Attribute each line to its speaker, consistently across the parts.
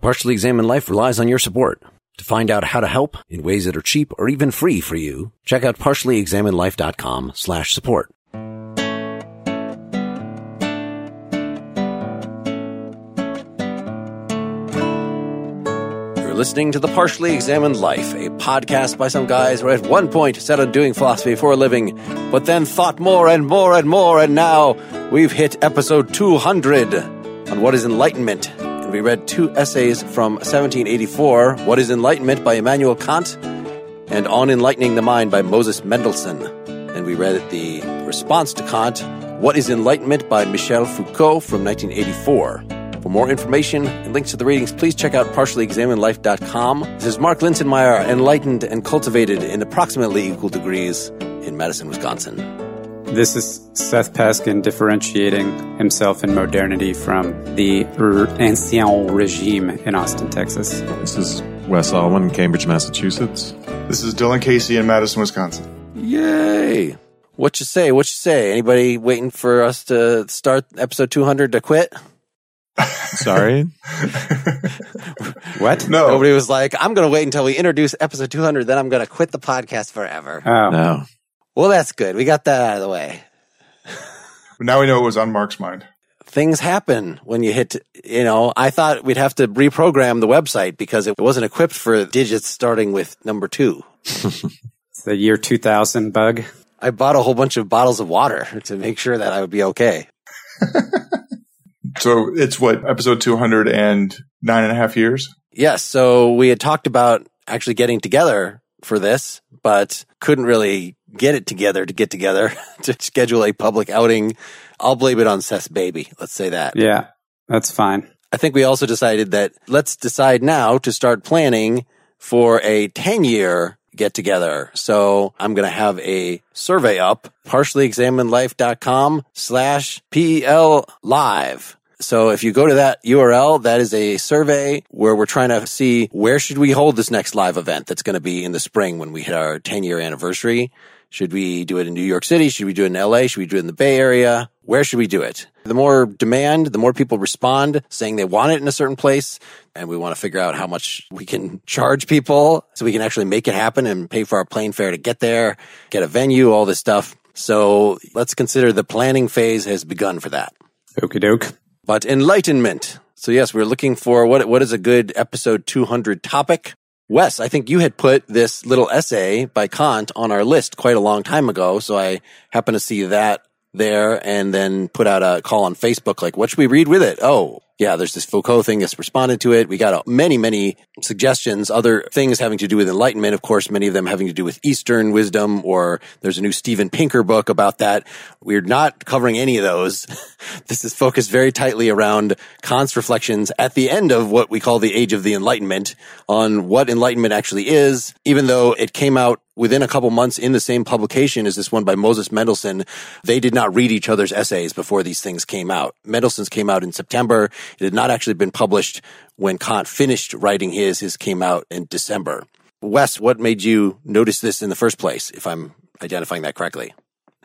Speaker 1: Partially Examined Life relies on your support. To find out how to help in ways that are cheap or even free for you, check out partiallyexaminedlife.com slash support. You're listening to The Partially Examined Life, a podcast by some guys who at one point set on doing philosophy for a living, but then thought more and more and more, and now we've hit episode 200 on what is enlightenment we read two essays from 1784 What is Enlightenment by Immanuel Kant and On Enlightening the Mind by Moses Mendelssohn. And we read the response to Kant What is Enlightenment by Michel Foucault from 1984. For more information and links to the readings, please check out partiallyexaminedlife.com. This is Mark Linsenmayer, enlightened and cultivated in approximately equal degrees in Madison, Wisconsin.
Speaker 2: This is Seth Paskin differentiating himself in modernity from the Ancien Regime in Austin, Texas.
Speaker 3: This is Wes Alwan in Cambridge, Massachusetts.
Speaker 4: This is Dylan Casey in Madison, Wisconsin.
Speaker 1: Yay! What you say? What you say? Anybody waiting for us to start episode 200 to quit?
Speaker 3: Sorry?
Speaker 2: what?
Speaker 4: No.
Speaker 1: Nobody was like, I'm going to wait until we introduce episode 200, then I'm going to quit the podcast forever.
Speaker 2: Oh.
Speaker 3: No.
Speaker 1: Well, that's good. We got that out of the way.
Speaker 4: now we know it was on Mark's mind.
Speaker 1: Things happen when you hit, you know, I thought we'd have to reprogram the website because it wasn't equipped for digits starting with number two.
Speaker 2: it's the year 2000 bug.
Speaker 1: I bought a whole bunch of bottles of water to make sure that I would be okay.
Speaker 4: so it's what, episode 200 and nine and a half years?
Speaker 1: Yes. So we had talked about actually getting together for this, but couldn't really get it together to get together to schedule a public outing. I'll blame it on Seth's baby. Let's say that.
Speaker 2: Yeah, that's fine.
Speaker 1: I think we also decided that let's decide now to start planning for a 10 year get together. So I'm going to have a survey up, partiallyexaminedlife.com slash PEL live. So if you go to that URL, that is a survey where we're trying to see where should we hold this next live event that's going to be in the spring when we hit our 10 year anniversary. Should we do it in New York City? Should we do it in LA? Should we do it in the Bay Area? Where should we do it? The more demand, the more people respond saying they want it in a certain place. And we want to figure out how much we can charge people so we can actually make it happen and pay for our plane fare to get there, get a venue, all this stuff. So let's consider the planning phase has begun for that.
Speaker 2: Okie doke.
Speaker 1: But enlightenment. So yes, we're looking for what, what is a good episode 200 topic? Wes, I think you had put this little essay by Kant on our list quite a long time ago. So I happened to see that there and then put out a call on Facebook, like, what should we read with it? Oh, yeah, there's this Foucault thing that's responded to it. We got many, many suggestions, other things having to do with enlightenment. Of course, many of them having to do with Eastern wisdom, or there's a new Steven Pinker book about that. We're not covering any of those. this is focused very tightly around Kant's reflections at the end of what we call the age of the enlightenment on what enlightenment actually is, even though it came out within a couple months in the same publication as this one by Moses Mendelssohn, they did not read each other's essays before these things came out. Mendelssohn's came out in September. It had not actually been published when Kant finished writing his. His came out in December. Wes, what made you notice this in the first place, if I'm identifying that correctly?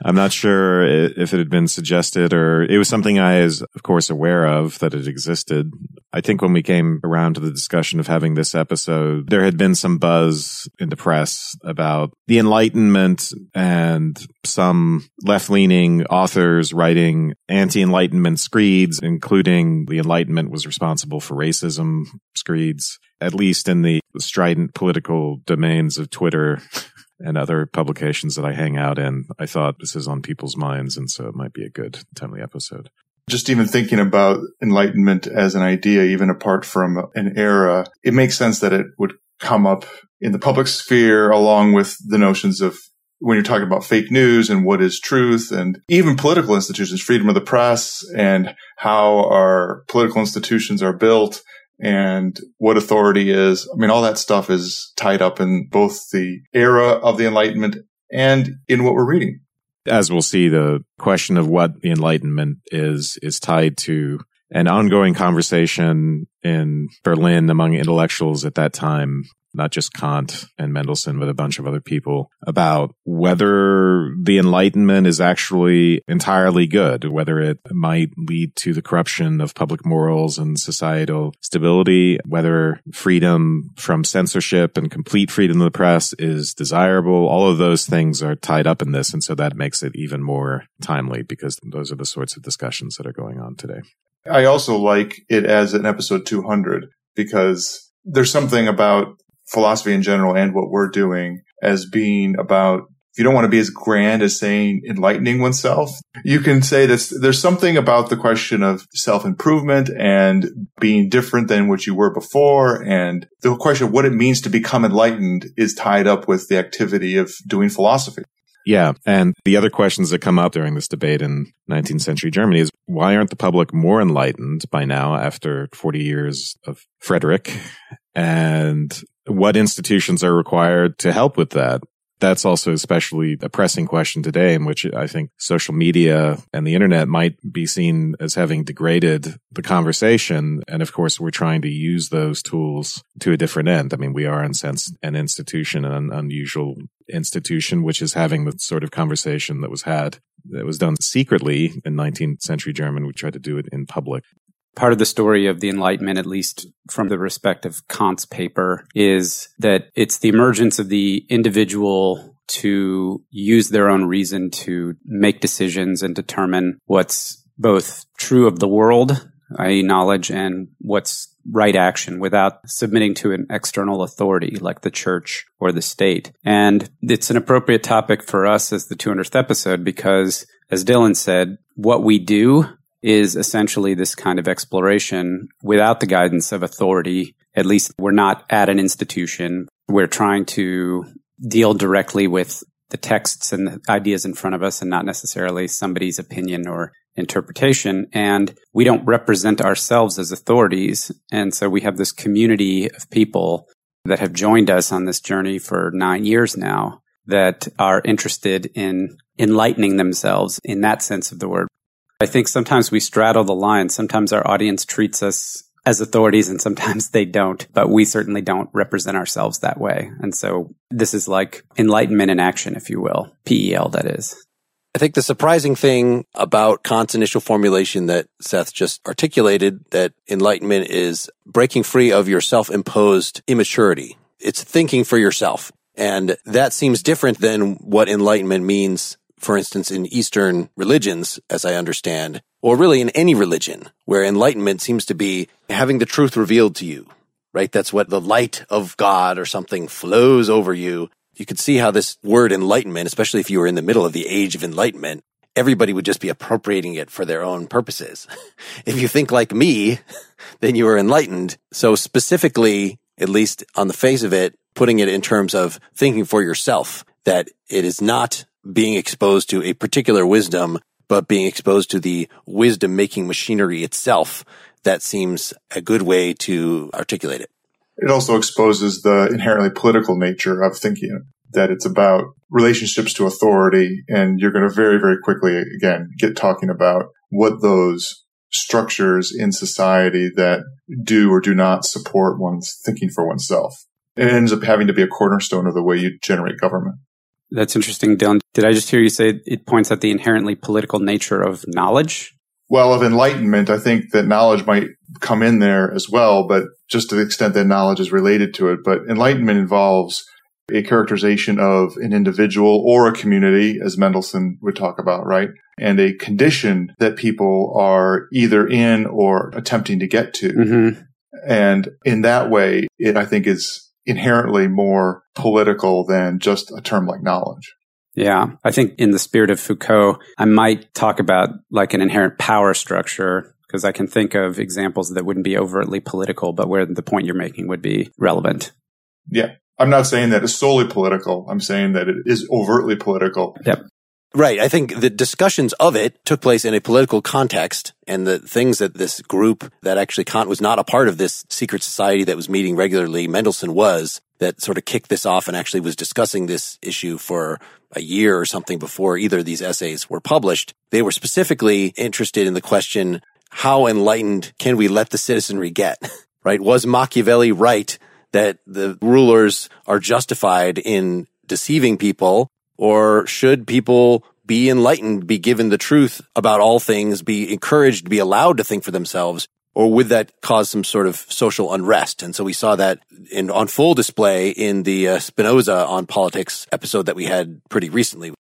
Speaker 3: I'm not sure if it had been suggested or it was something I is, of course, aware of that it existed. I think when we came around to the discussion of having this episode, there had been some buzz in the press about the Enlightenment and some left leaning authors writing anti Enlightenment screeds, including the Enlightenment was responsible for racism screeds, at least in the strident political domains of Twitter and other publications that I hang out in. I thought this is on people's minds, and so it might be a good, timely episode.
Speaker 4: Just even thinking about enlightenment as an idea, even apart from an era, it makes sense that it would come up in the public sphere along with the notions of when you're talking about fake news and what is truth and even political institutions, freedom of the press and how our political institutions are built and what authority is. I mean, all that stuff is tied up in both the era of the Enlightenment and in what we're reading.
Speaker 3: As we'll see, the question of what the Enlightenment is, is tied to an ongoing conversation in Berlin among intellectuals at that time not just Kant and Mendelssohn, but a bunch of other people about whether the Enlightenment is actually entirely good, whether it might lead to the corruption of public morals and societal stability, whether freedom from censorship and complete freedom of the press is desirable. All of those things are tied up in this. And so that makes it even more timely because those are the sorts of discussions that are going on today.
Speaker 4: I also like it as an episode 200 because there's something about philosophy in general and what we're doing as being about if you don't want to be as grand as saying enlightening oneself, you can say this. There's something about the question of self improvement and being different than what you were before. And the question of what it means to become enlightened is tied up with the activity of doing philosophy.
Speaker 3: Yeah. And the other questions that come up during this debate in 19th century Germany is why aren't the public more enlightened by now after 40 years of Frederick? And what institutions are required to help with that? That's also especially a pressing question today in which I think social media and the internet might be seen as having degraded the conversation. And of course, we're trying to use those tools to a different end. I mean, we are in sense an institution, an unusual institution, which is having the sort of conversation that was had that was done secretly in 19th century German. We tried to do it in public
Speaker 2: part of the story of the Enlightenment, at least from the respect of Kant's paper, is that it's the emergence of the individual to use their own reason to make decisions and determine what's both true of the world, i.e. knowledge, and what's right action without submitting to an external authority like the church or the state. And it's an appropriate topic for us as the 200th episode because as Dylan said, what we do is essentially this kind of exploration without the guidance of authority. At least we're not at an institution. We're trying to deal directly with the texts and the ideas in front of us and not necessarily somebody's opinion or interpretation. And we don't represent ourselves as authorities. And so we have this community of people that have joined us on this journey for nine years now that are interested in enlightening themselves in that sense of the word. I think sometimes we straddle the line. Sometimes our audience treats us as authorities and sometimes they don't, but we certainly don't represent ourselves that way. And so this is like enlightenment in action, if you will. PEL, that is.
Speaker 1: I think the surprising thing about Kant's initial formulation that Seth just articulated that enlightenment is breaking free of your self-imposed immaturity. It's thinking for yourself. And that seems different than what enlightenment means for instance, in Eastern religions, as I understand, or really in any religion where enlightenment seems to be having the truth revealed to you, right? That's what the light of God or something flows over you. You could see how this word enlightenment, especially if you were in the middle of the age of enlightenment, everybody would just be appropriating it for their own purposes. if you think like me, then you are enlightened. So specifically, at least on the face of it, putting it in terms of thinking for yourself, that it is not being exposed to a particular wisdom, but being exposed to the wisdom making machinery itself. That seems a good way to articulate it.
Speaker 4: It also exposes the inherently political nature of thinking that it's about relationships to authority. And you're going to very, very quickly, again, get talking about what those structures in society that do or do not support one's thinking for oneself. It ends up having to be a cornerstone of the way you generate government.
Speaker 2: That's interesting, Dylan. Did I just hear you say it points at the inherently political nature of knowledge?
Speaker 4: Well, of enlightenment, I think that knowledge might come in there as well, but just to the extent that knowledge is related to it. But enlightenment involves a characterization of an individual or a community, as Mendelssohn would talk about, right? And a condition that people are either in or attempting to get to. Mm-hmm. And in that way, it, I think, is inherently more political than just a term like knowledge.
Speaker 2: Yeah. I think in the spirit of Foucault, I might talk about like an inherent power structure because I can think of examples that wouldn't be overtly political, but where the point you're making would be relevant.
Speaker 4: Yeah. I'm not saying that it's solely political. I'm saying that it is overtly political.
Speaker 2: Yep.
Speaker 1: Right. I think the discussions of it took place in a political context and the things that this group that actually Kant was not a part of this secret society that was meeting regularly. Mendelssohn was that sort of kicked this off and actually was discussing this issue for a year or something before either of these essays were published. They were specifically interested in the question, how enlightened can we let the citizenry get? right? Was Machiavelli right that the rulers are justified in deceiving people or should people be enlightened, be given the truth about all things, be encouraged, be allowed to think for themselves? Or would that cause some sort of social unrest? And so we saw that in, on full display in the uh, Spinoza on politics episode that we had pretty recently.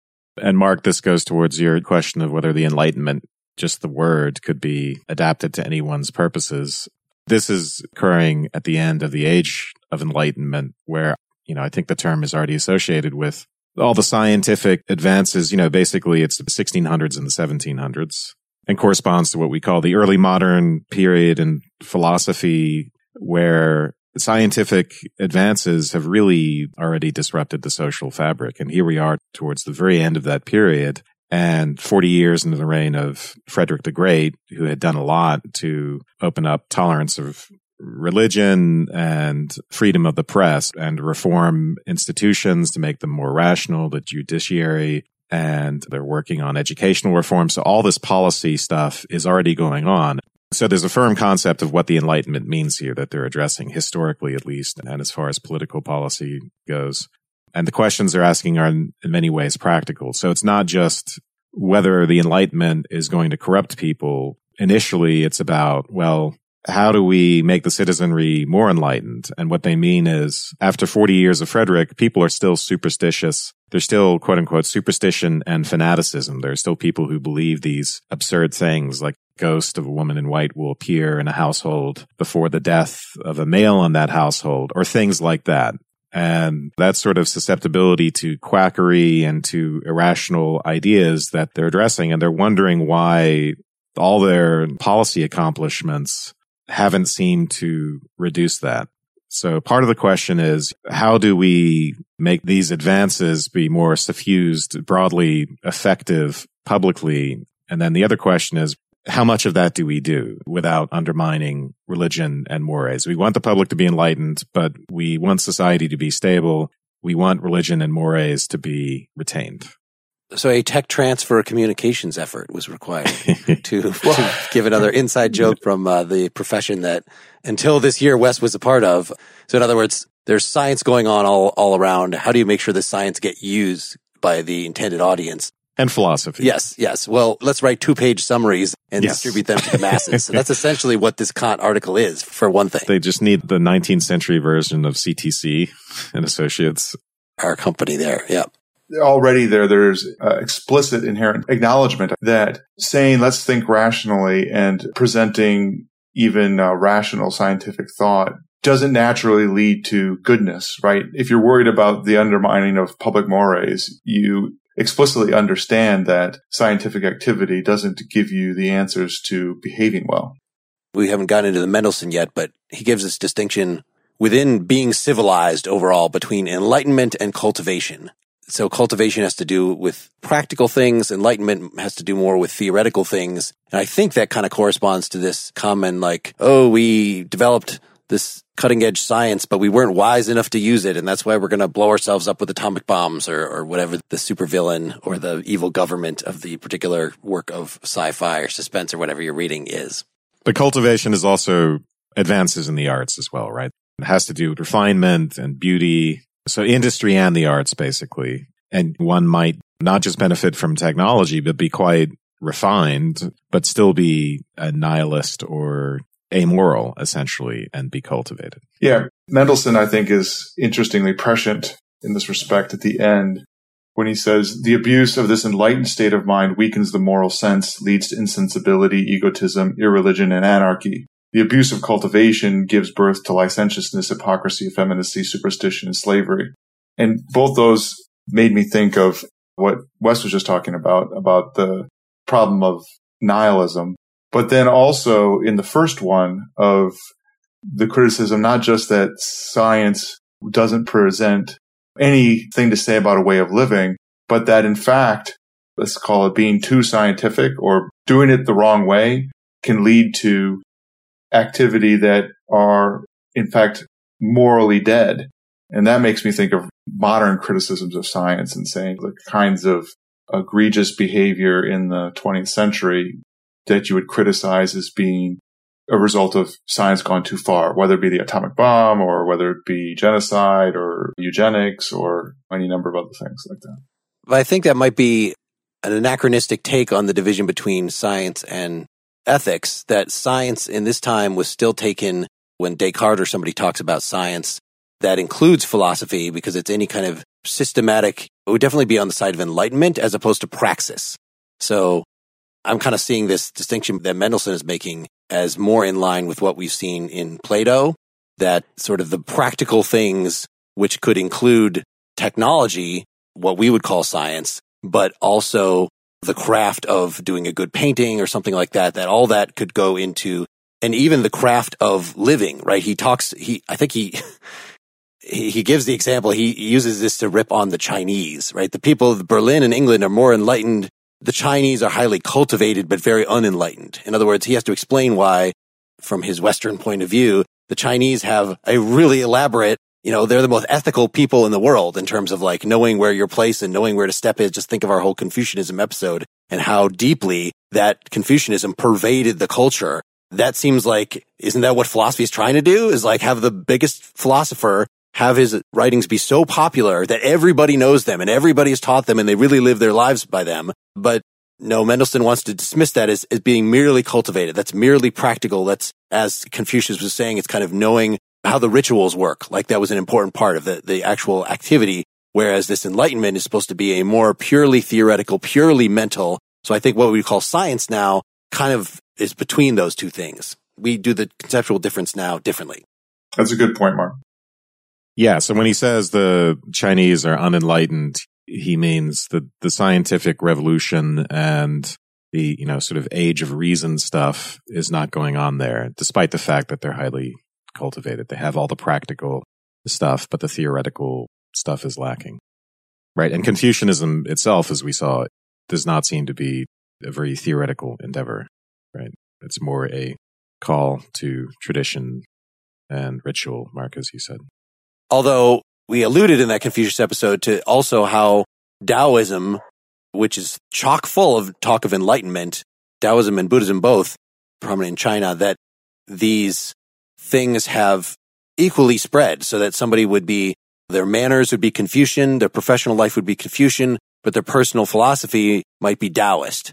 Speaker 3: And Mark, this goes towards your question of whether the Enlightenment, just the word, could be adapted to anyone's purposes. This is occurring at the end of the age of enlightenment where, you know, I think the term is already associated with all the scientific advances, you know, basically it's the 1600s and the 1700s and corresponds to what we call the early modern period in philosophy where scientific advances have really already disrupted the social fabric. And here we are towards the very end of that period and 40 years into the reign of Frederick the Great, who had done a lot to open up tolerance of religion and freedom of the press and reform institutions to make them more rational, the judiciary, and they're working on educational reform. So all this policy stuff is already going on. So there's a firm concept of what the Enlightenment means here that they're addressing historically, at least, and as far as political policy goes. And the questions they're asking are in, many ways practical. So it's not just whether the Enlightenment is going to corrupt people. Initially, it's about, well, how do we make the citizenry more enlightened? And what they mean is after 40 years of Frederick, people are still superstitious. There's still quote unquote superstition and fanaticism. There are still people who believe these absurd things like ghost of a woman in white will appear in a household before the death of a male in that household or things like that. And that sort of susceptibility to quackery and to irrational ideas that they're addressing. And they're wondering why all their policy accomplishments haven't seemed to reduce that. So part of the question is, how do we make these advances be more suffused, broadly effective publicly? And then the other question is, how much of that do we do without undermining religion and mores? We want the public to be enlightened, but we want society to be stable. We want religion and mores to be retained.
Speaker 1: So a tech transfer communications effort was required to, to, give another inside joke from uh, the profession that until this year Wes was a part of. So in other words, there's science going on all, all around. How do you make sure the science get used by the intended audience?
Speaker 3: And philosophy.
Speaker 1: Yes, yes. Well, let's write two page summaries and yes. distribute them to the masses. so that's essentially what this Kant article is, for one thing.
Speaker 3: They just need the 19th century version of CTC and Associates.
Speaker 1: Our company there, yeah
Speaker 4: already there, there's uh, explicit inherent acknowledgement that saying, let's think rationally and presenting even uh, rational scientific thought doesn't naturally lead to goodness, right? If you're worried about the undermining of public mores, you explicitly understand that scientific activity doesn't give you the answers to behaving well.
Speaker 1: We haven't gotten into the Mendelssohn yet, but he gives this distinction within being civilized overall between enlightenment and cultivation. So cultivation has to do with practical things. Enlightenment has to do more with theoretical things. And I think that kind of corresponds to this common like, oh, we developed this cutting edge science, but we weren't wise enough to use it. And that's why we're going to blow ourselves up with atomic bombs or, or whatever the supervillain or the evil government of the particular work of sci-fi or suspense or whatever you're reading is.
Speaker 3: But cultivation is also advances in the arts as well, right? It has to do with refinement and beauty so industry and the arts, basically. And one might not just benefit from technology, but be quite refined, but still be a nihilist or amoral, essentially, and be cultivated.
Speaker 4: Yeah. Mendelssohn, I think, is interestingly prescient in this respect at the end when he says the abuse of this enlightened state of mind weakens the moral sense, leads to insensibility, egotism, irreligion, and anarchy. The abuse of cultivation gives birth to licentiousness, hypocrisy, effeminacy, superstition, and slavery. And both those made me think of what Wes was just talking about, about the problem of nihilism. But then also in the first one of the criticism, not just that science doesn't present anything to say about a way of living, but that in fact, let's call it being too scientific or doing it the wrong way can lead to activity that are in fact morally dead. And that makes me think of modern criticisms of science and saying the kinds of egregious behavior in the 20th century that you would criticize as being a result of science gone too far, whether it be the atomic bomb or whether it be genocide or eugenics or any number of other things like that.
Speaker 1: But I think that might be an anachronistic take on the division between science and ethics that science in this time was still taken when Descartes or somebody talks about science that includes philosophy because it's any kind of systematic, it would definitely be on the side of enlightenment as opposed to praxis. So I'm kind of seeing this distinction that Mendelssohn is making as more in line with what we've seen in Plato, that sort of the practical things, which could include technology, what we would call science, but also the craft of doing a good painting or something like that, that all that could go into, and even the craft of living, right? He talks, he, I think he, he, gives the example, he uses this to rip on the Chinese, right? The people of Berlin and England are more enlightened. The Chinese are highly cultivated, but very unenlightened. In other words, he has to explain why, from his Western point of view, the Chinese have a really elaborate you know, they're the most ethical people in the world in terms of like knowing where your place and knowing where to step is. Just think of our whole Confucianism episode and how deeply that Confucianism pervaded the culture. That seems like, isn't that what philosophy is trying to do? Is like have the biggest philosopher have his writings be so popular that everybody knows them and everybody has taught them and they really live their lives by them. But no, Mendelssohn wants to dismiss that as, as being merely cultivated. That's merely practical. That's, as Confucius was saying, it's kind of knowing how the rituals work. Like that was an important part of the, the actual activity. Whereas this enlightenment is supposed to be a more purely theoretical, purely mental. So I think what we call science now kind of is between those two things. We do the conceptual difference now differently.
Speaker 4: That's a good point, Mark.
Speaker 3: Yeah. So when he says the Chinese are unenlightened, he means the, the scientific revolution and the, you know, sort of age of reason stuff is not going on there, despite the fact that they're highly cultivated. They have all the practical stuff, but the theoretical stuff is lacking. Right. And Confucianism itself, as we saw, does not seem to be a very theoretical endeavor. Right. It's more a call to tradition and ritual, Mark, as you said.
Speaker 1: Although we alluded in that Confucius episode to also how Taoism, which is chock full of talk of enlightenment, Taoism and Buddhism both prominent in China, that these things have equally spread so that somebody would be, their manners would be Confucian, their professional life would be Confucian, but their personal philosophy might be Taoist.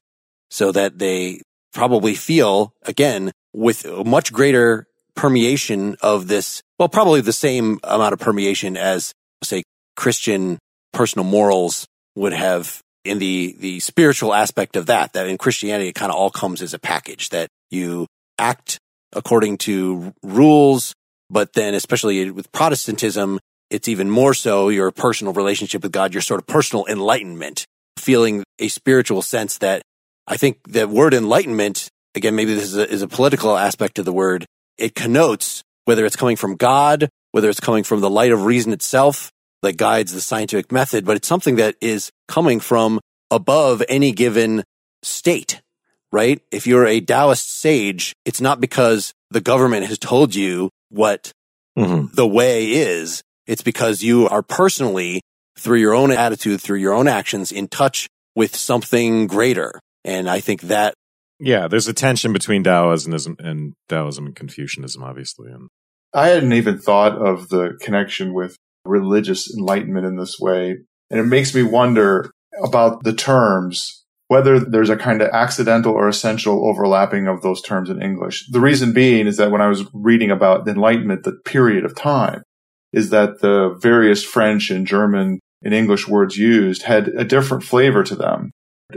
Speaker 1: So that they probably feel, again, with much greater permeation of this, well, probably the same amount of permeation as, say, Christian personal morals would have in the, the spiritual aspect of that, that in Christianity, it kind of all comes as a package that you act according to rules. But then, especially with Protestantism, it's even more so your personal relationship with God, your sort of personal enlightenment, feeling a spiritual sense that I think the word enlightenment, again, maybe this is a, is a political aspect of the word. It connotes whether it's coming from God, whether it's coming from the light of reason itself that guides the scientific method, but it's something that is coming from above any given state right? If you're a Taoist sage, it's not because the government has told you what mm-hmm. the way is. It's because you are personally, through your own attitude, through your own actions, in touch with something greater. And I think that.
Speaker 3: Yeah, there's a tension between Taoism and Taoism and Confucianism, obviously. And
Speaker 4: I hadn't even thought of the connection with religious enlightenment in this way. And it makes me wonder about the terms whether there's a kind of accidental or essential overlapping of those terms in English. The reason being is that when I was reading about the Enlightenment, the period of time, is that the various French and German and English words used had a different flavor to them.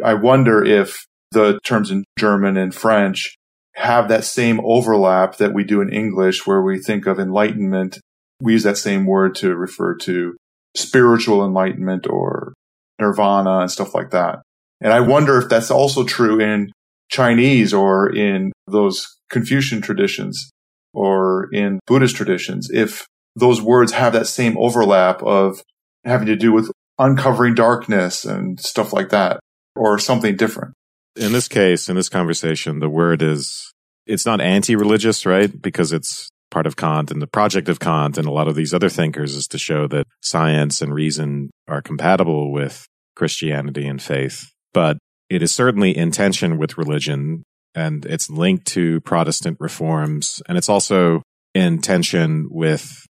Speaker 4: I wonder if the terms in German and French have that same overlap that we do in English, where we think of enlightenment. We use that same word to refer to spiritual enlightenment or nirvana and stuff like that. And I wonder if that's also true in Chinese or in those Confucian traditions or in Buddhist traditions, if those words have that same overlap of having to do with uncovering darkness and stuff like that, or something different.
Speaker 3: In this case, in this conversation, the word is, it's not anti-religious, right? Because it's part of Kant and the project of Kant and a lot of these other thinkers is to show that science and reason are compatible with Christianity and faith but it is certainly in tension with religion. and it's linked to Protestant reforms. And it's also in tension with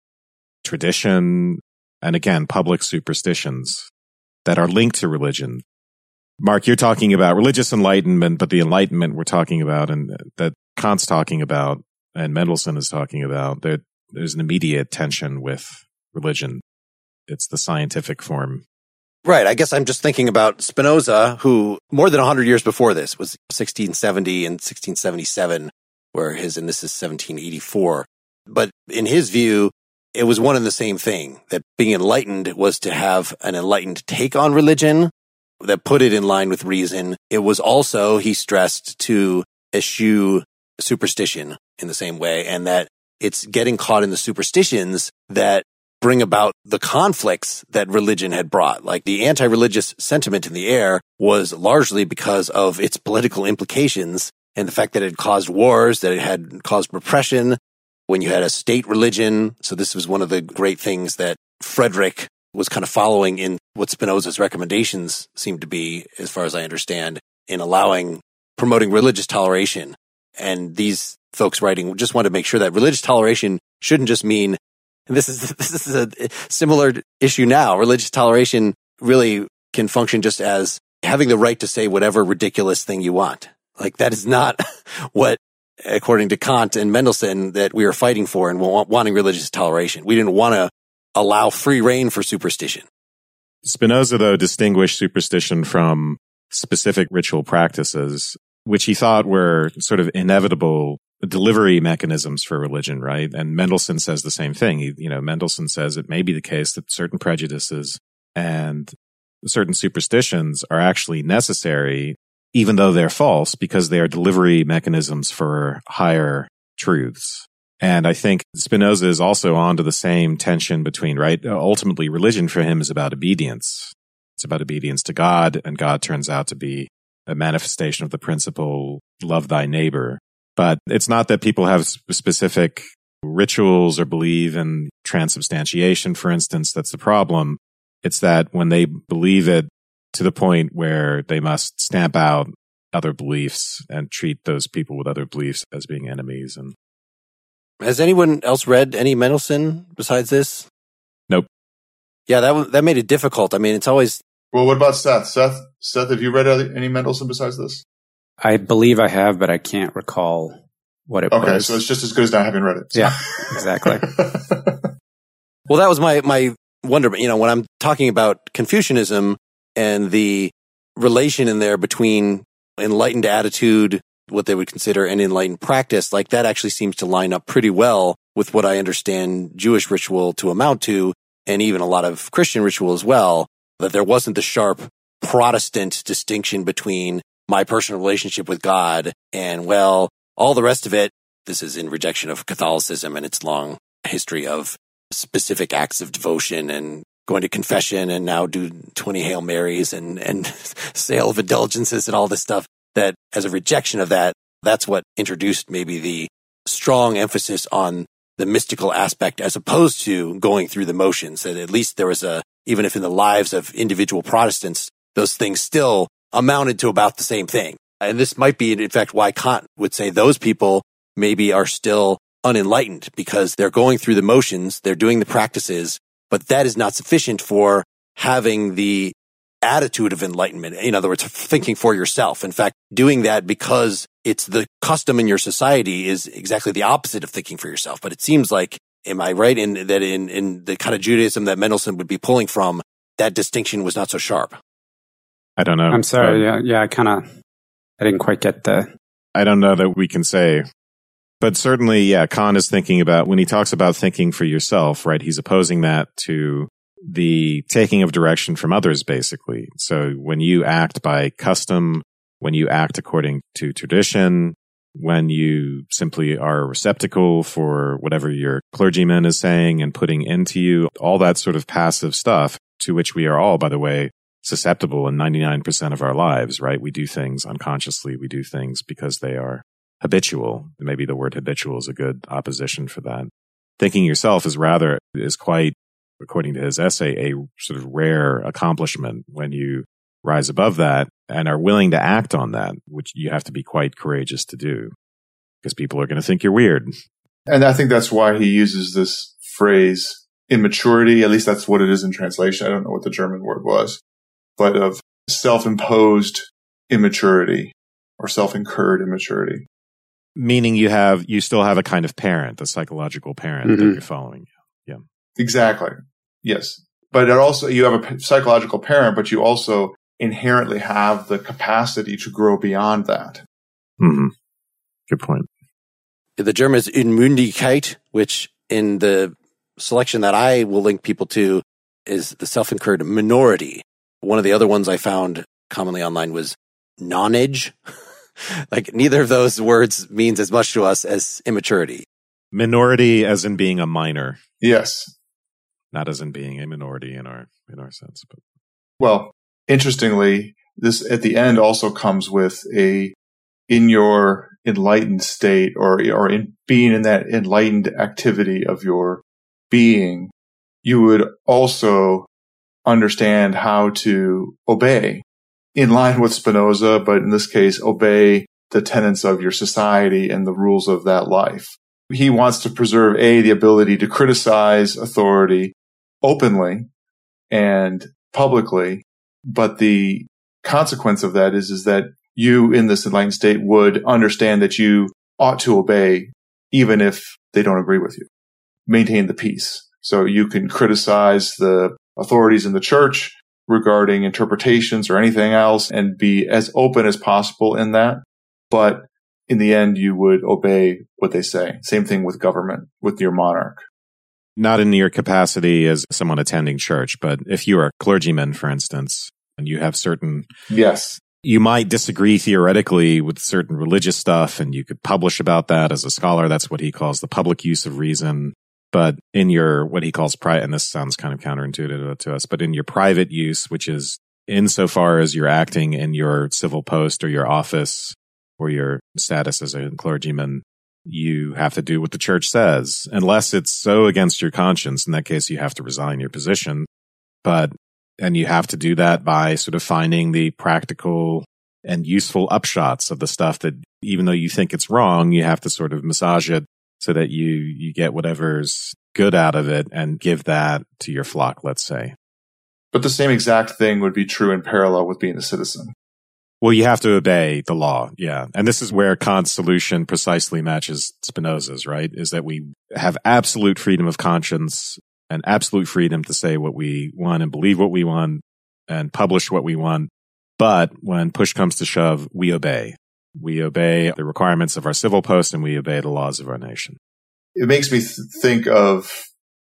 Speaker 3: tradition and again, public superstitions that are linked to religion. Mark, you're talking about religious enlightenment, but the enlightenment we're talking about and that Kant's talking about and Mendelssohn is talking about, there, there's an immediate tension with religion. It's the scientific form.
Speaker 1: Right. I guess I'm just thinking about Spinoza, who more than 100 years before this was 1670 and 1677, where his, and this is 1784. But in his view, it was one and the same thing that being enlightened was to have an enlightened take on religion that put it in line with reason. It was also, he stressed, to eschew superstition in the same way and that it's getting caught in the superstitions that bring about the conflicts that religion had brought. Like the anti-religious sentiment in the air was largely because of its political implications and the fact that it caused wars, that it had caused repression, when you had a state religion. So this was one of the great things that Frederick was kind of following in what Spinoza's recommendations seemed to be, as far as I understand, in allowing promoting religious toleration. And these folks writing just want to make sure that religious toleration shouldn't just mean, and this is, this is a similar issue now. Religious toleration really can function just as having the right to say whatever ridiculous thing you want. Like that is not what according to Kant and Mendelssohn, that we were fighting for and wanting religious toleration. We didn't want to allow free reign for superstition.
Speaker 3: Spinoza, though, distinguished superstition from specific ritual practices, which he thought were sort of inevitable delivery mechanisms for religion, right? And Mendelssohn says the same thing. He, you know, Mendelssohn says it may be the case that certain prejudices and certain superstitions are actually necessary even though they're false because they are delivery mechanisms for higher truths. And I think Spinoza is also onto the same tension between, right? Ultimately, religion for him is about obedience. It's about obedience to God, and God turns out to be a manifestation of the principle, love thy neighbor. But it's not that people have specific rituals or believe in transubstantiation, for instance. That's the problem. It's that when they believe it, to the point where they must stamp out other beliefs and treat those people with other beliefs as being enemies. And
Speaker 1: has anyone else read any Mendelssohn besides this?
Speaker 3: Nope.
Speaker 1: Yeah, that that made it difficult. I mean, it's always.
Speaker 4: Well, what about Seth? Seth, Seth, have you read any Mendelssohn besides this?
Speaker 2: I believe I have, but I can't recall what it
Speaker 4: okay,
Speaker 2: was.
Speaker 4: so it's just as good as not having read it.
Speaker 2: So. Yeah, exactly.
Speaker 1: well, that was my my wonderment. You know, when I'm talking about Confucianism, and the relation in there between enlightened attitude, what they would consider an enlightened practice, like that actually seems to line up pretty well with what I understand Jewish ritual to amount to, and even a lot of Christian ritual as well, that there wasn't the sharp Protestant distinction between my personal relationship with God and, well, all the rest of it. This is in rejection of Catholicism and its long history of specific acts of devotion and going to confession and now do 20 Hail Marys and, and sale of indulgences and all this stuff that as a rejection of that, that's what introduced maybe the strong emphasis on the mystical aspect as opposed to going through the motions that at least there was a, even if in the lives of individual Protestants, those things still amounted to about the same thing. And this might be, in fact, why Kant would say those people maybe are still unenlightened because they're going through the motions, they're doing the practices, but that is not sufficient for having the attitude of enlightenment. In other words, thinking for yourself. In fact, doing that because it's the custom in your society is exactly the opposite of thinking for yourself. But it seems like, am I right in that in, in the kind of Judaism that Mendelssohn would be pulling from, that distinction was not so sharp?
Speaker 3: I don't know.
Speaker 2: I'm sorry. yeah. Yeah. I kind of, I didn't quite get the.
Speaker 3: I don't know that we can say but certainly, yeah, Kant is thinking about when he talks about thinking for yourself, right? He's opposing that to the taking of direction from others, basically. So when you act by custom, when you act according to tradition, when you simply are a receptacle for whatever your clergyman is saying and putting into you, all that sort of passive stuff to which we are all, by the way, susceptible in 99% of our lives, right? We do things unconsciously. We do things because they are habitual. Maybe the word habitual is a good opposition for that. Thinking yourself is rather, is quite, according to his essay, a sort of rare accomplishment when you rise above that and are willing to act on that, which you have to be quite courageous to do because people are going to think you're weird.
Speaker 4: And I think that's why he uses this phrase immaturity. At least that's what it is in translation. I don't know what the German word was, but of self-imposed immaturity or self-incurred immaturity.
Speaker 3: Meaning you have, you still have a kind of parent, a psychological parent mm-hmm. that you're following. Yeah.
Speaker 4: Exactly. Yes. But it also, you have a psychological parent, but you also inherently have the capacity to grow beyond that.
Speaker 3: Mm-hmm. Good point.
Speaker 1: The German is Unmündigkeit, which in the selection that I will link people to is the self-incurred minority. One of the other ones I found commonly online was nonage. like neither of those words means as much to us as immaturity.
Speaker 3: Minority as in being a minor.
Speaker 4: Yes.
Speaker 3: Not as in being a minority in our in our sense, but
Speaker 4: well, interestingly, this at the end also comes with a in your enlightened state or or in being in that enlightened activity of your being, you would also understand how to obey in line with Spinoza, but in this case, obey the tenets of your society and the rules of that life. He wants to preserve A, the ability to criticize authority openly and publicly. But the consequence of that is, is that you in this enlightened state would understand that you ought to obey even if they don't agree with you. Maintain the peace. So you can criticize the authorities in the church regarding interpretations or anything else and be as open as possible in that. But in the end, you would obey what they say. Same thing with government, with your monarch.
Speaker 3: Not in your capacity as someone attending church, but if you are a clergyman, for instance, and you have certain.
Speaker 4: Yes.
Speaker 3: You might disagree theoretically with certain religious stuff and you could publish about that as a scholar. That's what he calls the public use of reason. But in your, what he calls private, and this sounds kind of counterintuitive to us, but in your private use, which is insofar as you're acting in your civil post or your office or your status as a clergyman, you have to do what the church says, unless it's so against your conscience. In that case, you have to resign your position. But, and you have to do that by sort of finding the practical and useful upshots of the stuff that even though you think it's wrong, you have to sort of massage it so that you, you get whatever's good out of it and give that to your flock, let's say.
Speaker 4: But the same exact thing would be true in parallel with being a citizen.
Speaker 3: Well, you have to obey the law. Yeah. And this is where Kant's solution precisely matches Spinoza's, right? Is that we have absolute freedom of conscience and absolute freedom to say what we want and believe what we want and publish what we want. But when push comes to shove, we obey. We obey the requirements of our civil post and we obey the laws of our nation.
Speaker 4: It makes me th- think of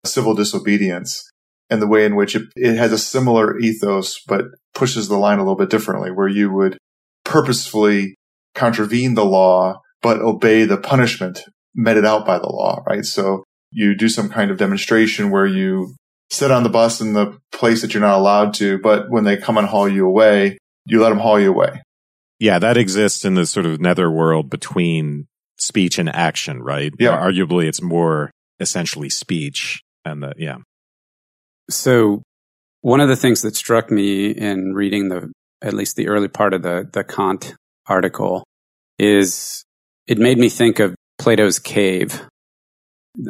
Speaker 4: civil disobedience and the way in which it, it has a similar ethos, but pushes the line a little bit differently, where you would purposefully contravene the law, but obey the punishment meted out by the law, right? So you do some kind of demonstration where you sit on the bus in the place that you're not allowed to, but when they come and haul you away, you let them haul you away.
Speaker 3: Yeah, that exists in the sort of netherworld between speech and action, right?
Speaker 4: Yeah.
Speaker 3: Arguably, it's more essentially speech. And the, yeah.
Speaker 2: So one of the things that struck me in reading the, at least the early part of the, the Kant article is it made me think of Plato's cave.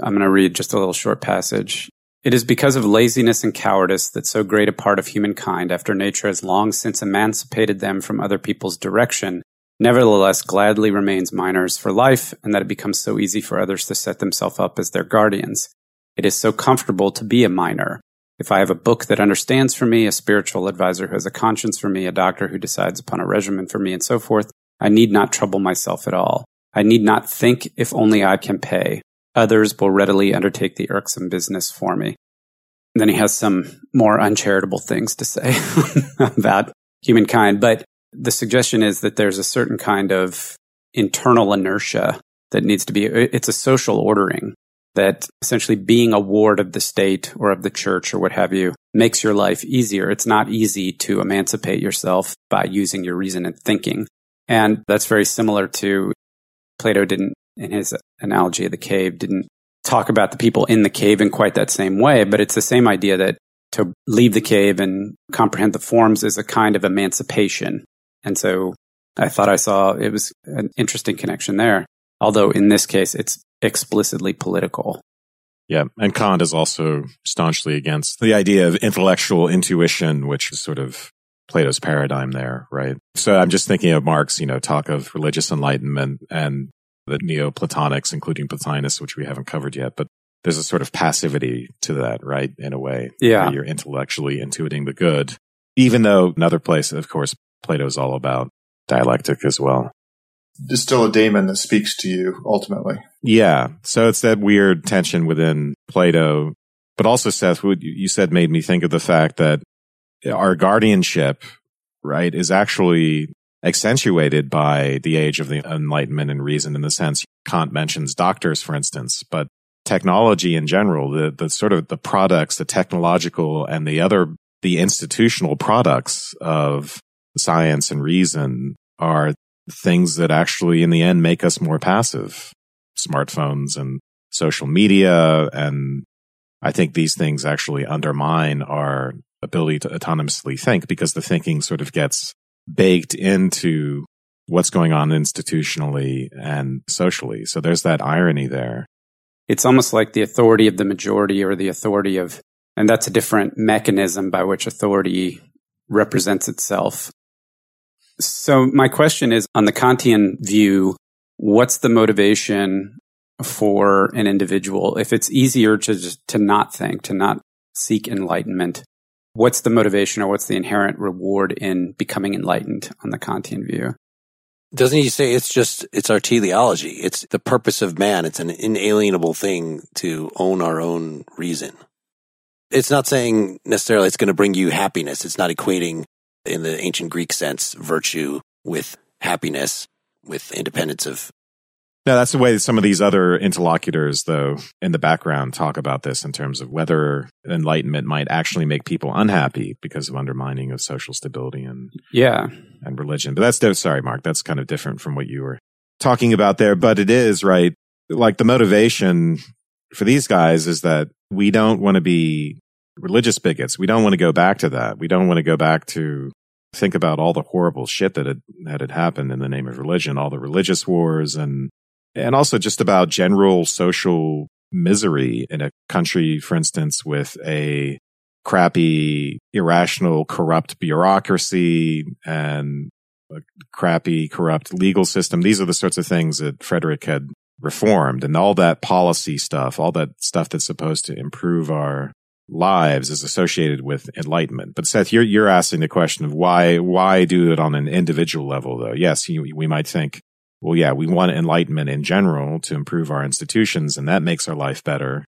Speaker 2: I'm going to read just a little short passage. It is because of laziness and cowardice that so great a part of humankind, after nature has long since emancipated them from other people's direction, nevertheless gladly remains minors for life, and that it becomes so easy for others to set themselves up as their guardians. It is so comfortable to be a minor. If I have a book that understands for me, a spiritual advisor who has a conscience for me, a doctor who decides upon a regimen for me, and so forth, I need not trouble myself at all. I need not think if only I can pay. Others will readily undertake the irksome business for me. And then he has some more uncharitable things to say about humankind. But the suggestion is that there's a certain kind of internal inertia that needs to be, it's a social ordering that essentially being a ward of the state or of the church or what have you makes your life easier. It's not easy to emancipate yourself by using your reason and thinking. And that's very similar to Plato didn't in his analogy of the cave, didn't talk about the people in the cave in quite that same way, but it's the same idea that to leave the cave and comprehend the forms is a kind of emancipation. And so I thought I saw it was an interesting connection there. Although in this case, it's explicitly political.
Speaker 3: Yeah. And Kant is also staunchly against the idea of intellectual intuition, which is sort of Plato's paradigm there, right? So I'm just thinking of Mark's, you know, talk of religious enlightenment and the Neoplatonics, including Plotinus, which we haven't covered yet, but there's a sort of passivity to that, right? In a way.
Speaker 2: Yeah.
Speaker 3: You're intellectually intuiting the good, even though another place, of course, Plato's all about dialectic as well.
Speaker 4: There's still a daemon that speaks to you ultimately.
Speaker 3: Yeah. So it's that weird tension within Plato. But also, Seth, what you said made me think of the fact that our guardianship, right, is actually accentuated by the age of the Enlightenment and reason in the sense Kant mentions doctors, for instance, but technology in general, the, the sort of the products, the technological and the other, the institutional products of science and reason are things that actually in the end make us more passive. Smartphones and social media. And I think these things actually undermine our ability to autonomously think because the thinking sort of gets baked into what's going on institutionally and socially. So there's that irony there.
Speaker 2: It's almost like the authority of the majority or the authority of, and that's a different mechanism by which authority represents itself. So my question is on the Kantian view, what's the motivation for an individual? If it's easier to just to not think, to not seek enlightenment, what's the motivation or what's the inherent reward in becoming enlightened on the Kantian view?
Speaker 1: Doesn't he say it's just, it's our teleology. It's the purpose of man. It's an inalienable thing to own our own reason. It's not saying necessarily it's going to bring you happiness. It's not equating in the ancient Greek sense virtue with happiness, with independence of
Speaker 3: no, that's the way some of these other interlocutors, though, in the background talk about this in terms of whether enlightenment might actually make people unhappy because of undermining of social stability and
Speaker 2: yeah
Speaker 3: and religion. But that's sorry, Mark, that's kind of different from what you were talking about there. But it is right. Like the motivation for these guys is that we don't want to be religious bigots. We don't want to go back to that. We don't want to go back to think about all the horrible shit that had, that had happened in the name of religion, all the religious wars and and also just about general social misery in a country, for instance, with a crappy, irrational, corrupt bureaucracy and a crappy, corrupt legal system. These are the sorts of things that Frederick had reformed and all that policy stuff, all that stuff that's supposed to improve our lives is associated with enlightenment. But Seth, you're, you're asking the question of why, why do it on an individual level though? Yes, you, we might think well, yeah, we want enlightenment in general to improve our institutions and that makes our life better.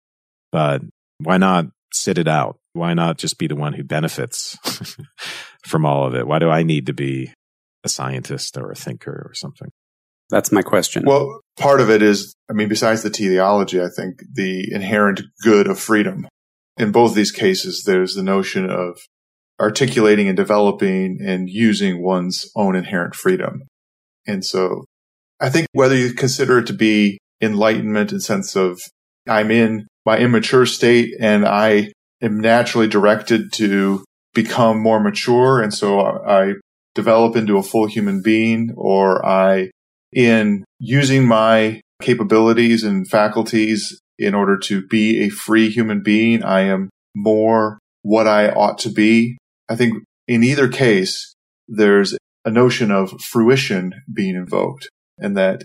Speaker 3: But why not sit it out? Why not just be the one who benefits from all of it? Why do I need to be a scientist or a thinker or something?
Speaker 2: That's my question.
Speaker 4: Well, part of it is, I mean, besides the teleology, I think the inherent good of freedom. In both these cases, there's the notion of articulating and developing and using one's own inherent freedom. And so I think whether you consider it to be enlightenment in sense of I'm in my immature state and I am naturally directed to become more mature. And so I develop into a full human being or I, in using my capabilities and faculties in order to be a free human being, I am more what I ought to be. I think in either case, there's a notion of fruition being invoked and that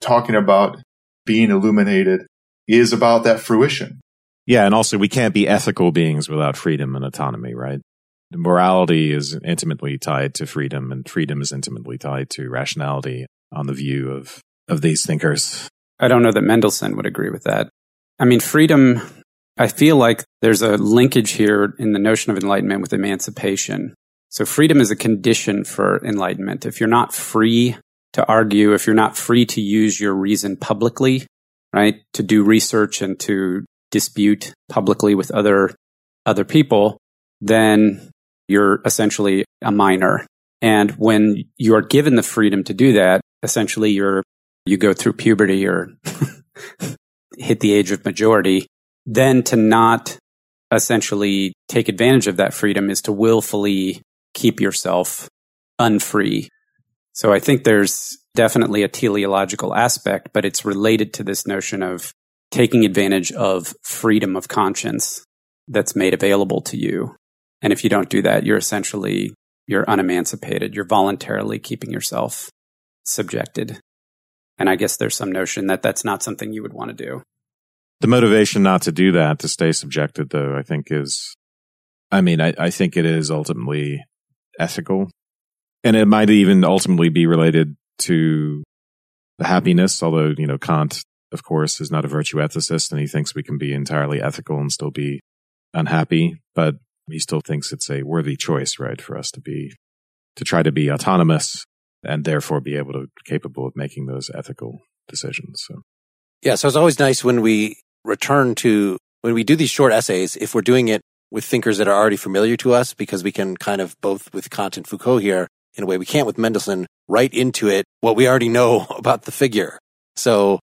Speaker 4: talking about being illuminated is about that fruition.
Speaker 3: Yeah. And also we can't be ethical beings without freedom and autonomy, right? Morality is intimately tied to freedom and freedom is intimately tied to rationality on the view of, of these thinkers.
Speaker 2: I don't know that Mendelssohn would agree with that. I mean, freedom, I feel like there's a linkage here in the notion of enlightenment with emancipation. So freedom is a condition for enlightenment. If you're not free to argue if you're not free to use your reason publicly, right? To do research and to dispute publicly with other, other people, then you're essentially a minor. And when you're given the freedom to do that, essentially you're, you go through puberty or hit the age of majority, then to not essentially take advantage of that freedom is to willfully keep yourself unfree So I think there's definitely a teleological aspect, but it's related to this notion of taking advantage of freedom of conscience that's made available to you. And if you don't do that, you're essentially, you're unemancipated. You're voluntarily keeping yourself subjected. And I guess there's some notion that that's not something you would want to do.
Speaker 3: The motivation not to do that, to stay subjected, though, I think is, I mean, I, I think it is ultimately ethical. And it might even ultimately be related to happiness, although, you know, Kant, of course, is not a virtue ethicist and he thinks we can be entirely ethical and still be unhappy, but he still thinks it's a worthy choice, right, for us to be, to try to be autonomous and therefore be able to capable of making those ethical decisions. So.
Speaker 1: Yeah. So it's always nice when we return to, when we do these short essays, if we're doing it with thinkers that are already familiar to us, because we can kind of both with Kant and Foucault here, in a way we can't with Mendelssohn, right into it what we already know about the figure. So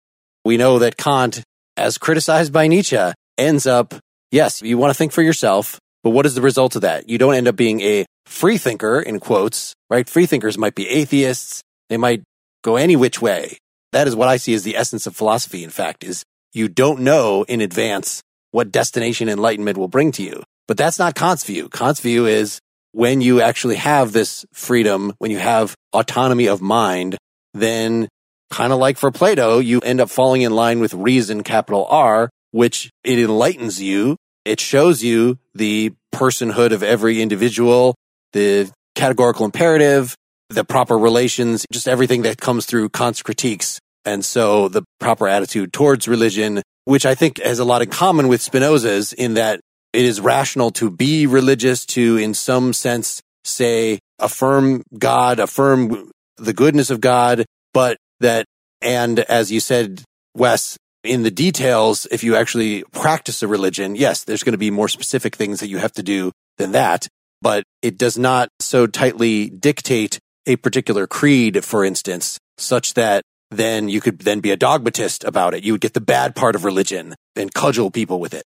Speaker 1: we know that Kant, as criticized by Nietzsche, ends up, yes, you want to think for yourself, but what is the result of that? You don't end up being a free thinker in quotes, right? Free thinkers might be atheists. They might go any which way. That is what I see as the essence of philosophy. In fact, is you don't know in advance what destination enlightenment will bring to you. But that's not Kant's view. Kant's view is when you actually have this freedom, when you have autonomy of mind, then kind of like for Plato, you end up falling in line with reason, capital R, which it enlightens you. It shows you the personhood of every individual, the categorical imperative, the proper relations, just everything that comes through Kant's critiques. And so the proper attitude towards religion, which I think has a lot in common with Spinoza's in that it is rational to be religious, to in some sense say, affirm God, affirm the goodness of God, but that, and as you said, Wes, in the details, if you actually practice a religion, yes, there's going to be more specific things that you have to do than that, but it does not so tightly dictate a particular creed, for instance, such that then you could then be a dogmatist about it. You would get the bad part of religion and cudgel people with it.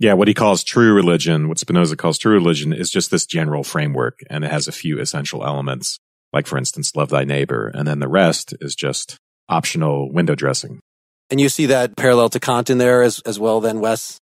Speaker 3: Yeah, what he calls true religion, what Spinoza calls true religion, is just this general framework, and it has a few essential elements, like, for instance, love thy neighbor, and then the rest is just optional window dressing.
Speaker 1: And you see that parallel to Kant in there as, as well, then, Wes?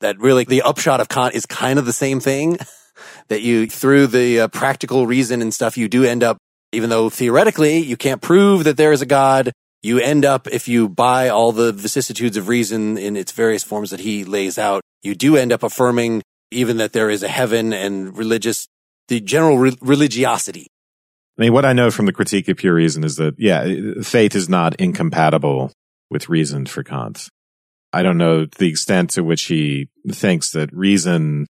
Speaker 1: That really the upshot of Kant is kind of the same thing. that you, through the uh, practical reason and stuff, you do end up, even though theoretically you can't prove that there is a God, you end up, if you buy all the vicissitudes of reason in its various forms that he lays out, you do end up affirming even that there is a heaven and religious, the general re- religiosity.
Speaker 3: I mean, what I know from the critique of pure reason is that, yeah, faith is not incompatible with reason for Kant. I don't know the extent to which he thinks that reason,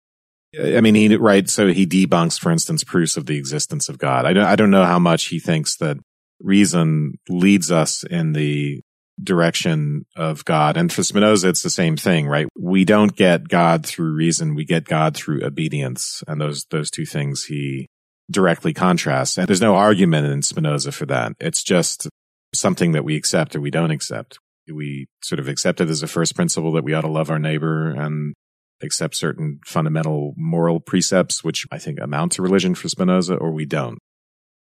Speaker 3: I mean, he, right. So he debunks, for instance, proofs of the existence of God. I don't, I don't know how much he thinks that reason leads us in the direction of God. And for Spinoza, it's the same thing, right? We don't get God through reason. We get God through obedience. And those, those two things he directly contrasts. And there's no argument in Spinoza for that. It's just something that we accept or we don't accept. We sort of accept it as a first principle that we ought to love our neighbor and accept certain fundamental moral precepts, which I think amount to religion for Spinoza, or we don't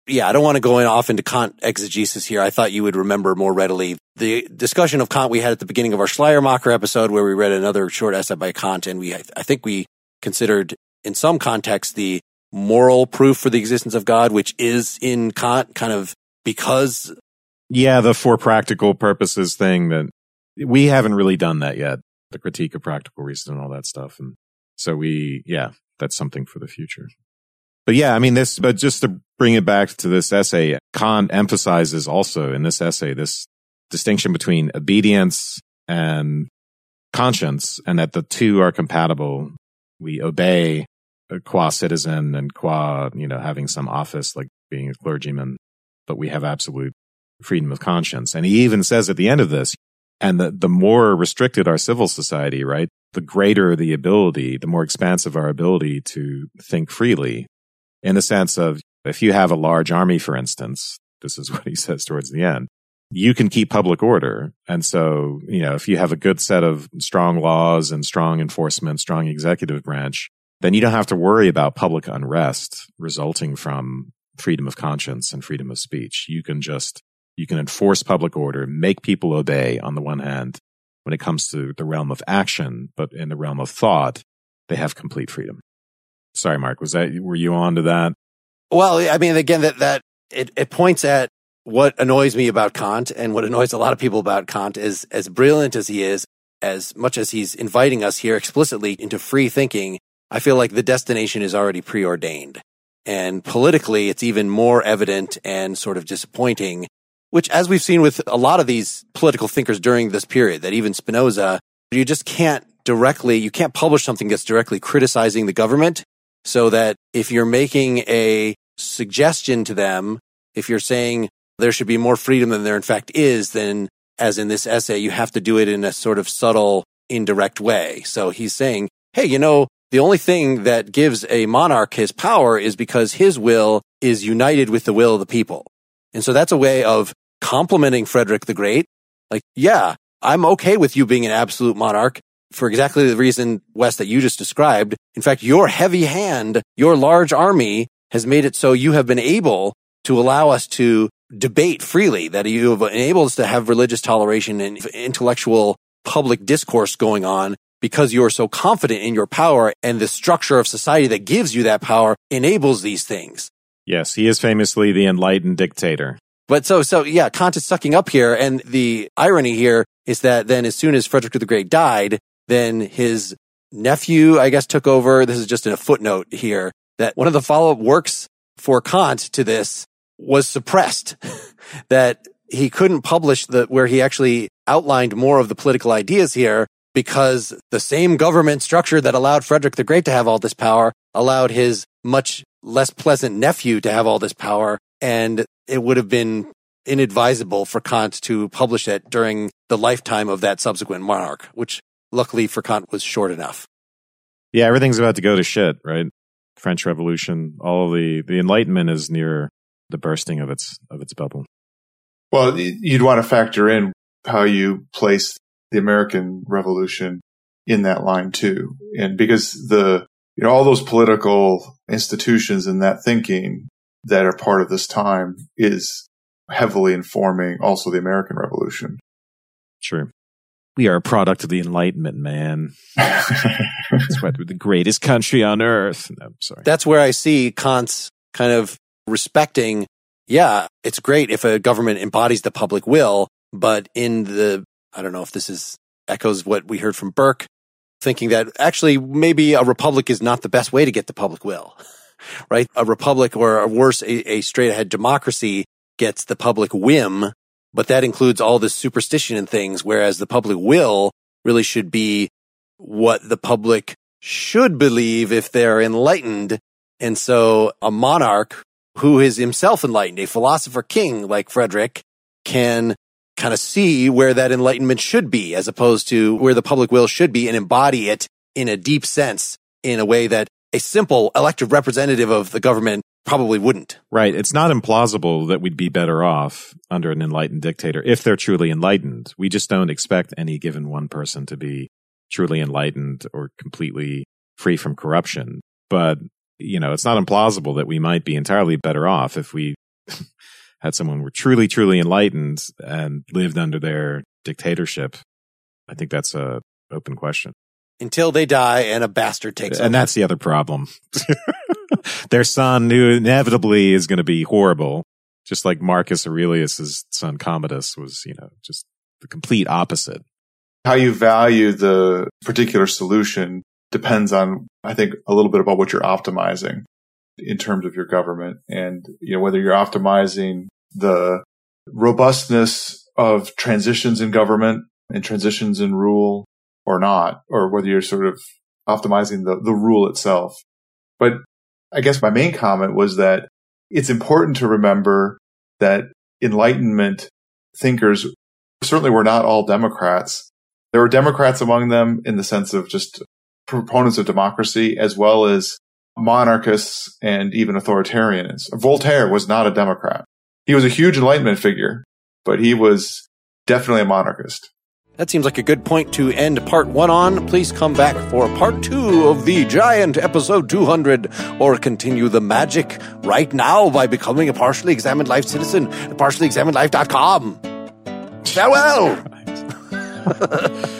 Speaker 1: yeah, I don't want to go in off into Kant exegesis here. I thought you would remember more readily the discussion of Kant we had at the beginning of our Schleiermacher episode where we read another short essay by Kant and we, I think we considered in some context the moral proof for the existence of God, which is in Kant kind of because.
Speaker 3: Yeah, the for practical purposes thing that we haven't really done that yet. The critique of practical reason and all that stuff. And so we, yeah, that's something for the future. But yeah, I mean, this, but just to bring it back to this essay, Kant emphasizes also in this essay, this distinction between obedience and conscience and that the two are compatible. We obey qua citizen and qua, you know, having some office like being a clergyman, but we have absolute freedom of conscience. And he even says at the end of this, and the, the more restricted our civil society, right? The greater the ability, the more expansive our ability to think freely in the sense of if you have a large army, for instance, this is what he says towards the end, you can keep public order. And so, you know, if you have a good set of strong laws and strong enforcement, strong executive branch, then you don't have to worry about public unrest resulting from freedom of conscience and freedom of speech. You can just, you can enforce public order, make people obey on the one hand when it comes to the realm of action, but in the realm of thought, they have complete freedom. Sorry, Mark, was that, were you on to that?
Speaker 1: Well, I mean, again, that, that it, it points at what annoys me about Kant and what annoys a lot of people about Kant is as brilliant as he is, as much as he's inviting us here explicitly into free thinking, I feel like the destination is already preordained. And politically, it's even more evident and sort of disappointing, which as we've seen with a lot of these political thinkers during this period, that even Spinoza, you just can't directly, you can't publish something that's directly criticizing the government so that if you're making a suggestion to them, if you're saying there should be more freedom than there in fact is, then as in this essay, you have to do it in a sort of subtle, indirect way. So he's saying, Hey, you know, the only thing that gives a monarch his power is because his will is united with the will of the people. And so that's a way of complimenting Frederick the Great. Like, yeah, I'm okay with you being an absolute monarch for exactly the reason, Wes, that you just described. In fact, your heavy hand, your large army has made it so you have been able to allow us to debate freely, that you have enabled us to have religious toleration and intellectual public discourse going on because you are so confident in your power and the structure of society that gives you that power enables these things.
Speaker 3: Yes, he is famously the enlightened dictator.
Speaker 1: But so, so yeah, Kant is sucking up here. And the irony here is that then as soon as Frederick the Great died, then his nephew, I guess, took over. This is just in a footnote here that one of the follow up works for Kant to this was suppressed, that he couldn't publish the, where he actually outlined more of the political ideas here because the same government structure that allowed Frederick the Great to have all this power allowed his much less pleasant nephew to have all this power. And it would have been inadvisable for Kant to publish it during the lifetime of that subsequent monarch, which luckily for Kant was short enough.
Speaker 3: Yeah, everything's about to go to shit, right? French Revolution, all the the Enlightenment is near the bursting of its of its bubble.
Speaker 4: Well, you'd want to factor in how you place the American Revolution in that line too, and because the you know all those political institutions and that thinking that are part of this time is heavily informing also the American Revolution.
Speaker 3: Sure. We are a product of the Enlightenment, man. That's why we're the greatest country on earth. No, sorry.
Speaker 1: That's where I see Kant's kind of respecting. Yeah, it's great if a government embodies the public will, but in the, I don't know if this is echoes what we heard from Burke, thinking that actually maybe a republic is not the best way to get the public will, right? A republic or worse, a, a straight ahead democracy gets the public whim but that includes all this superstition and things, whereas the public will really should be what the public should believe if they're enlightened. And so a monarch who is himself enlightened, a philosopher king like Frederick can kind of see where that enlightenment should be as opposed to where the public will should be and embody it in a deep sense in a way that a simple elected representative of the government probably wouldn't.
Speaker 3: Right. It's not implausible that we'd be better off under an enlightened dictator if they're truly enlightened. We just don't expect any given one person to be truly enlightened or completely free from corruption. But, you know, it's not implausible that we might be entirely better off if we had someone who were truly, truly enlightened and lived under their dictatorship. I think that's a open question.
Speaker 1: Until they die and a bastard takes
Speaker 3: and
Speaker 1: over.
Speaker 3: And that's the other problem. their son, who inevitably is going to be horrible, just like Marcus Aurelius's son Commodus was, you know, just the complete opposite.
Speaker 4: How you value the particular solution depends on, I think, a little bit about what you're optimizing in terms of your government and, you know, whether you're optimizing the robustness of transitions in government and transitions in rule or not, or whether you're sort of optimizing the, the rule itself. But I guess my main comment was that it's important to remember that Enlightenment thinkers certainly were not all Democrats. There were Democrats among them in the sense of just proponents of democracy as well as monarchists and even authoritarians. Voltaire was not a Democrat. He was a huge Enlightenment figure, but he was definitely a monarchist.
Speaker 1: That seems like a good point to end part one on. Please come back for part two of the giant episode 200 or continue the magic right now by becoming a partially examined life citizen at partiallyexaminedlife.com. Farewell!